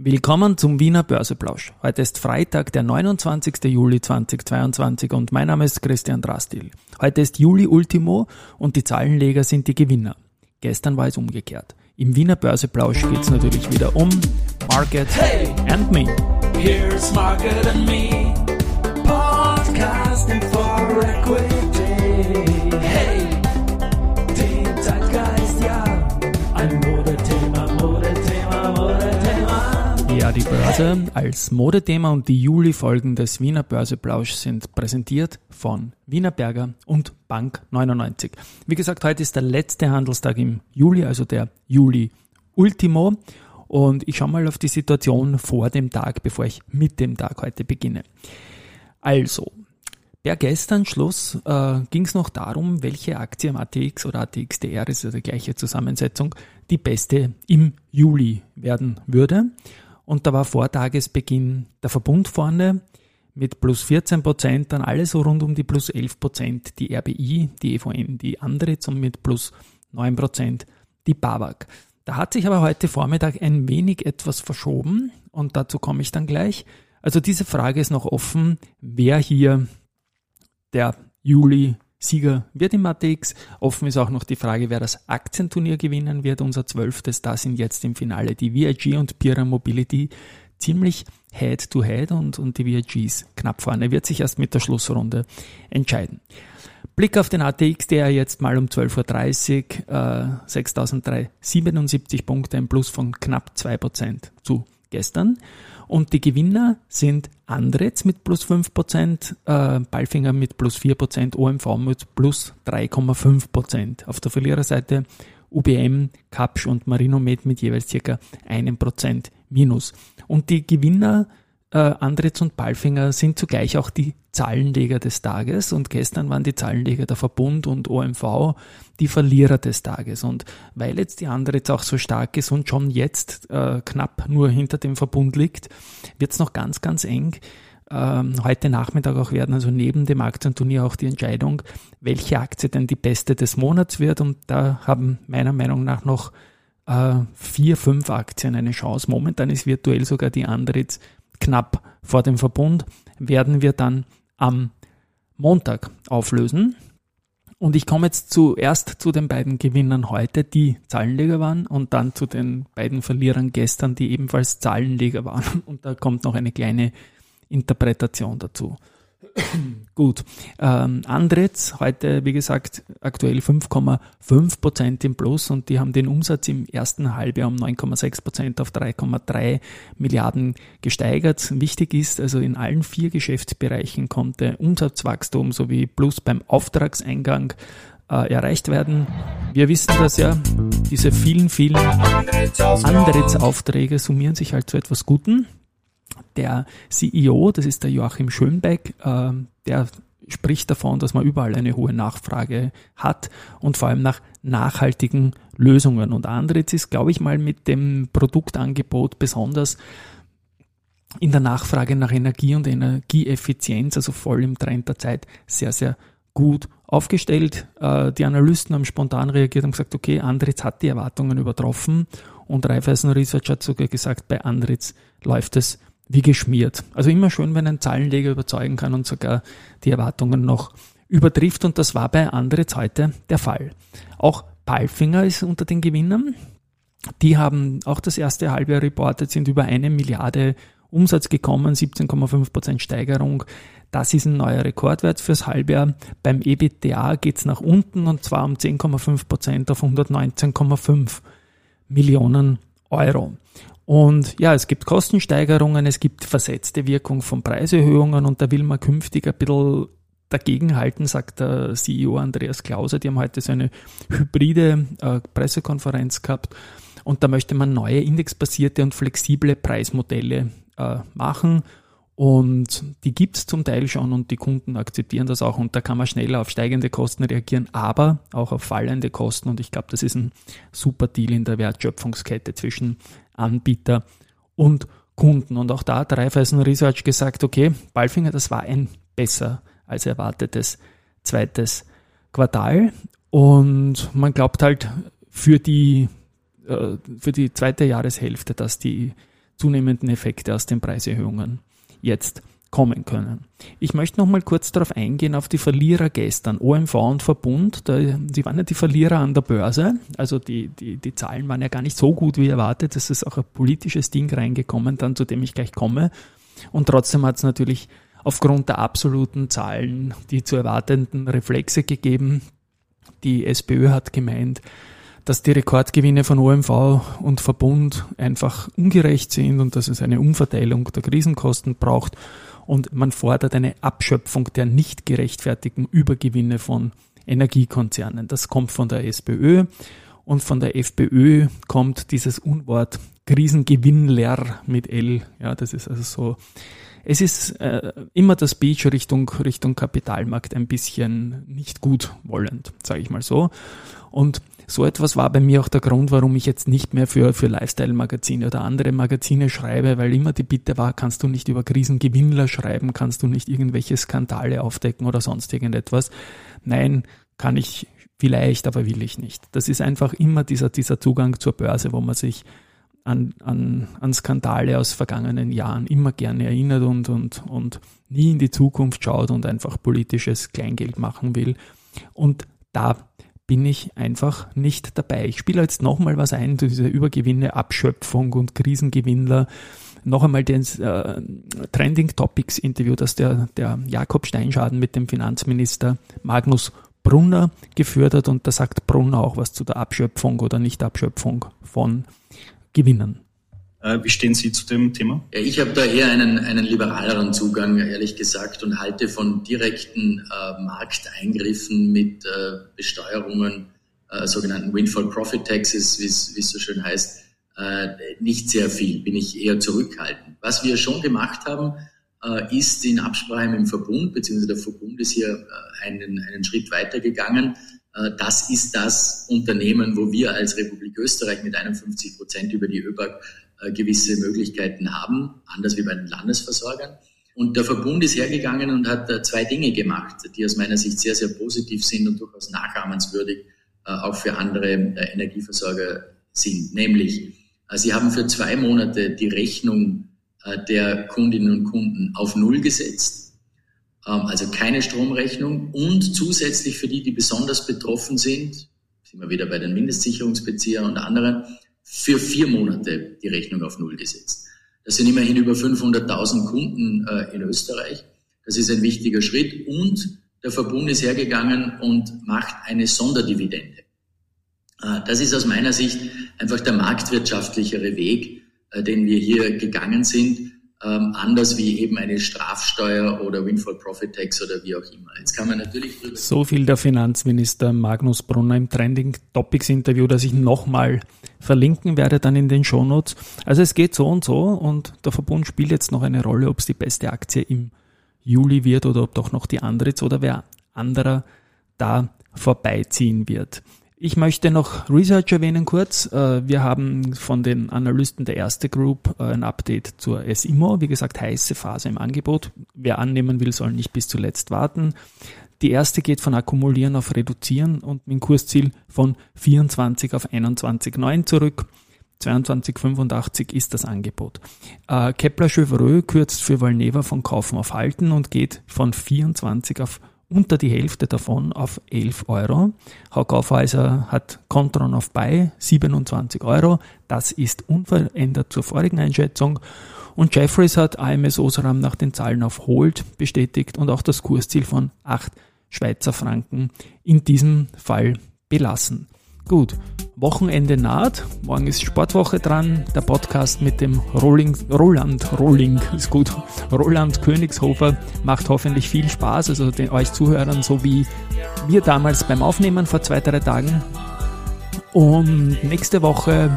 Willkommen zum Wiener Börseplausch. Heute ist Freitag, der 29. Juli 2022 und mein Name ist Christian Drastil. Heute ist Juli Ultimo und die Zahlenleger sind die Gewinner. Gestern war es umgekehrt. Im Wiener Börseplausch geht es natürlich wieder um Market hey, and Me. Here's Market and Me. Börse als Modethema und die Juli-Folgen des Wiener Börseplausch sind präsentiert von Wiener Berger und Bank 99. Wie gesagt, heute ist der letzte Handelstag im Juli, also der Juli Ultimo. Und ich schaue mal auf die Situation vor dem Tag, bevor ich mit dem Tag heute beginne. Also, per gestern Schluss äh, ging es noch darum, welche Aktie am ATX oder ATXDR, ist ja die gleiche Zusammensetzung, die beste im Juli werden würde. Und da war vor Tagesbeginn der Verbund vorne mit plus 14 Prozent, dann alles so rund um die plus 11 Prozent, die RBI, die EVN, die andere zum mit plus 9 Prozent, die BAWAG. Da hat sich aber heute Vormittag ein wenig etwas verschoben und dazu komme ich dann gleich. Also diese Frage ist noch offen, wer hier der Juli Sieger wird im ATX. Offen ist auch noch die Frage, wer das Aktienturnier gewinnen wird, unser zwölftes. Da sind jetzt im Finale die VIG und Pira Mobility ziemlich Head-to-Head -head und, und die VIG ist knapp vorne. Wird sich erst mit der Schlussrunde entscheiden. Blick auf den ATX, der jetzt mal um 12.30 Uhr äh, 6.377 Punkte, ein Plus von knapp 2% zu gestern. Und die Gewinner sind Andretz mit plus 5%, äh, Balfinger mit plus 4%, OMV mit plus 3,5%. Auf der Verliererseite UBM, Kapsch und Marinomed mit jeweils circa einem Prozent minus. Und die Gewinner äh, Andritz und Palfinger sind zugleich auch die Zahlenleger des Tages und gestern waren die Zahlenleger der Verbund und OMV die Verlierer des Tages. Und weil jetzt die Andritz auch so stark ist und schon jetzt äh, knapp nur hinter dem Verbund liegt, wird es noch ganz, ganz eng. Ähm, heute Nachmittag auch werden, also neben dem Aktienturnier auch die Entscheidung, welche Aktie denn die beste des Monats wird. Und da haben meiner Meinung nach noch äh, vier, fünf Aktien eine Chance. Momentan ist virtuell sogar die Andritz knapp vor dem Verbund, werden wir dann am Montag auflösen. Und ich komme jetzt zuerst zu den beiden Gewinnern heute, die Zahlenleger waren, und dann zu den beiden Verlierern gestern, die ebenfalls Zahlenleger waren. Und da kommt noch eine kleine Interpretation dazu. Gut. Ähm, Andretz heute, wie gesagt, aktuell 5,5 Prozent im Plus und die haben den Umsatz im ersten Halbjahr um 9,6 Prozent auf 3,3 Milliarden gesteigert. Wichtig ist, also in allen vier Geschäftsbereichen konnte Umsatzwachstum sowie Plus beim Auftragseingang äh, erreicht werden. Wir wissen das ja, diese vielen, vielen Andretz-Aufträge summieren sich halt zu etwas Guten der CEO, das ist der Joachim Schönbeck, äh, der spricht davon, dass man überall eine hohe Nachfrage hat und vor allem nach nachhaltigen Lösungen. Und Andritz ist, glaube ich mal, mit dem Produktangebot besonders in der Nachfrage nach Energie und Energieeffizienz, also voll im Trend der Zeit, sehr, sehr gut aufgestellt. Äh, die Analysten haben spontan reagiert und gesagt, okay, Andritz hat die Erwartungen übertroffen und Raiffeisen Research hat sogar gesagt, bei Andritz läuft es wie geschmiert. Also immer schön, wenn ein Zahlenleger überzeugen kann und sogar die Erwartungen noch übertrifft und das war bei Andritz heute der Fall. Auch Palfinger ist unter den Gewinnern. Die haben auch das erste Halbjahr reportet, sind über eine Milliarde Umsatz gekommen, 17,5 Prozent Steigerung. Das ist ein neuer Rekordwert fürs Halbjahr. Beim EBITDA geht's nach unten und zwar um 10,5 Prozent auf 119,5 Millionen Euro. Und ja, es gibt Kostensteigerungen, es gibt versetzte Wirkung von Preiserhöhungen und da will man künftig ein bisschen dagegenhalten, sagt der CEO Andreas Klauser. Die haben heute so eine hybride äh, Pressekonferenz gehabt und da möchte man neue indexbasierte und flexible Preismodelle äh, machen. Und die gibt's zum Teil schon und die Kunden akzeptieren das auch und da kann man schneller auf steigende Kosten reagieren, aber auch auf fallende Kosten und ich glaube, das ist ein super Deal in der Wertschöpfungskette zwischen Anbieter und Kunden. Und auch da hat Raiffeisen Research gesagt, okay, Balfinger, das war ein besser als erwartetes zweites Quartal. Und man glaubt halt für die, äh, für die zweite Jahreshälfte, dass die zunehmenden Effekte aus den Preiserhöhungen jetzt kommen können. Ich möchte noch mal kurz darauf eingehen, auf die Verlierer gestern, OMV und Verbund. Da, sie waren ja die Verlierer an der Börse. Also die, die, die Zahlen waren ja gar nicht so gut wie erwartet. Es ist auch ein politisches Ding reingekommen, dann zu dem ich gleich komme. Und trotzdem hat es natürlich aufgrund der absoluten Zahlen die zu erwartenden Reflexe gegeben. Die SPÖ hat gemeint, dass die Rekordgewinne von OMV und Verbund einfach ungerecht sind und dass es eine Umverteilung der Krisenkosten braucht und man fordert eine Abschöpfung der nicht gerechtfertigten Übergewinne von Energiekonzernen. Das kommt von der SPÖ und von der FPÖ kommt dieses Unwort Krisengewinnler mit L. Ja, das ist also so. Es ist äh, immer das Speech Richtung, Richtung Kapitalmarkt ein bisschen nicht gut wollend, sage ich mal so. Und so etwas war bei mir auch der Grund, warum ich jetzt nicht mehr für, für Lifestyle-Magazine oder andere Magazine schreibe, weil immer die Bitte war, kannst du nicht über Krisengewinnler schreiben, kannst du nicht irgendwelche Skandale aufdecken oder sonst irgendetwas. Nein, kann ich vielleicht, aber will ich nicht. Das ist einfach immer dieser, dieser Zugang zur Börse, wo man sich an, an, an Skandale aus vergangenen Jahren immer gerne erinnert und, und, und nie in die Zukunft schaut und einfach politisches Kleingeld machen will. Und da bin ich einfach nicht dabei. Ich spiele jetzt nochmal was ein, diese Übergewinne, Abschöpfung und Krisengewinnler. Noch einmal das äh, Trending Topics Interview, das der, der Jakob Steinschaden mit dem Finanzminister Magnus Brunner geführt hat und da sagt Brunner auch was zu der Abschöpfung oder Nicht-Abschöpfung von Gewinnen. Äh, wie stehen Sie zu dem Thema? Ja, ich habe da eher einen, einen liberaleren Zugang, ehrlich gesagt, und halte von direkten äh, Markteingriffen mit äh, Besteuerungen, äh, sogenannten Windfall Profit Taxes, wie es so schön heißt, äh, nicht sehr viel, bin ich eher zurückhaltend. Was wir schon gemacht haben, äh, ist in Absprache mit dem Verbund, beziehungsweise der Verbund ist hier einen, einen Schritt weitergegangen. Das ist das Unternehmen, wo wir als Republik Österreich mit 51 Prozent über die ÖBAG äh, gewisse Möglichkeiten haben, anders wie bei den Landesversorgern. Und der Verbund ist hergegangen und hat äh, zwei Dinge gemacht, die aus meiner Sicht sehr, sehr positiv sind und durchaus nachahmenswürdig äh, auch für andere Energieversorger sind. Nämlich, sie haben für zwei Monate die Rechnung der Kundinnen und Kunden auf Null gesetzt, also keine Stromrechnung und zusätzlich für die, die besonders betroffen sind, sind wir wieder bei den Mindestsicherungsbeziehern und anderen, für vier Monate die Rechnung auf Null gesetzt. Das sind immerhin über 500.000 Kunden äh, in Österreich. Das ist ein wichtiger Schritt. Und der Verbund ist hergegangen und macht eine Sonderdividende. Äh, das ist aus meiner Sicht einfach der marktwirtschaftlichere Weg, äh, den wir hier gegangen sind ähm, anders wie eben eine Strafsteuer oder Windfall Profit Tax oder wie auch immer. Jetzt kann man natürlich So viel der Finanzminister Magnus Brunner im Trending Topics Interview, das ich nochmal verlinken werde dann in den Shownotes. Also es geht so und so und der Verbund spielt jetzt noch eine Rolle, ob es die beste Aktie im Juli wird oder ob doch noch die Andritz oder wer anderer da vorbeiziehen wird. Ich möchte noch Research erwähnen kurz. Äh, wir haben von den Analysten der erste Group äh, ein Update zur SIMO. Wie gesagt, heiße Phase im Angebot. Wer annehmen will, soll nicht bis zuletzt warten. Die erste geht von Akkumulieren auf Reduzieren und mit dem Kursziel von 24 auf 21,9 zurück. 22,85 ist das Angebot. Äh, Kepler Chevreux kürzt für Valneva von Kaufen auf Halten und geht von 24 auf unter die Hälfte davon auf 11 Euro. Hauck Aufhäuser hat Contron auf Buy 27 Euro. Das ist unverändert zur vorigen Einschätzung. Und Jeffries hat AMS Osram nach den Zahlen auf Hold bestätigt und auch das Kursziel von 8 Schweizer Franken in diesem Fall belassen. Gut, Wochenende naht. Morgen ist Sportwoche dran. Der Podcast mit dem Rolling, Roland, Rolling ist gut. Roland Königshofer macht hoffentlich viel Spaß, also den euch Zuhörern, so wie mir damals beim Aufnehmen vor zwei, drei Tagen. Und nächste Woche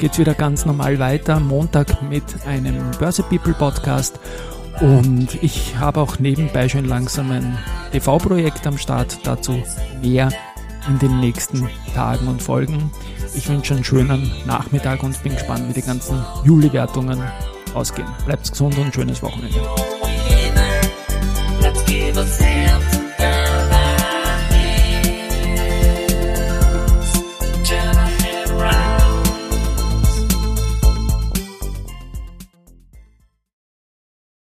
geht es wieder ganz normal weiter. Montag mit einem Börse People Podcast. Und ich habe auch nebenbei schon langsam ein TV-Projekt am Start. Dazu mehr in den nächsten Tagen und Folgen. Ich wünsche einen schönen Nachmittag und bin gespannt, wie die ganzen Juli-Wertungen ausgehen. Bleibt gesund und schönes Wochenende.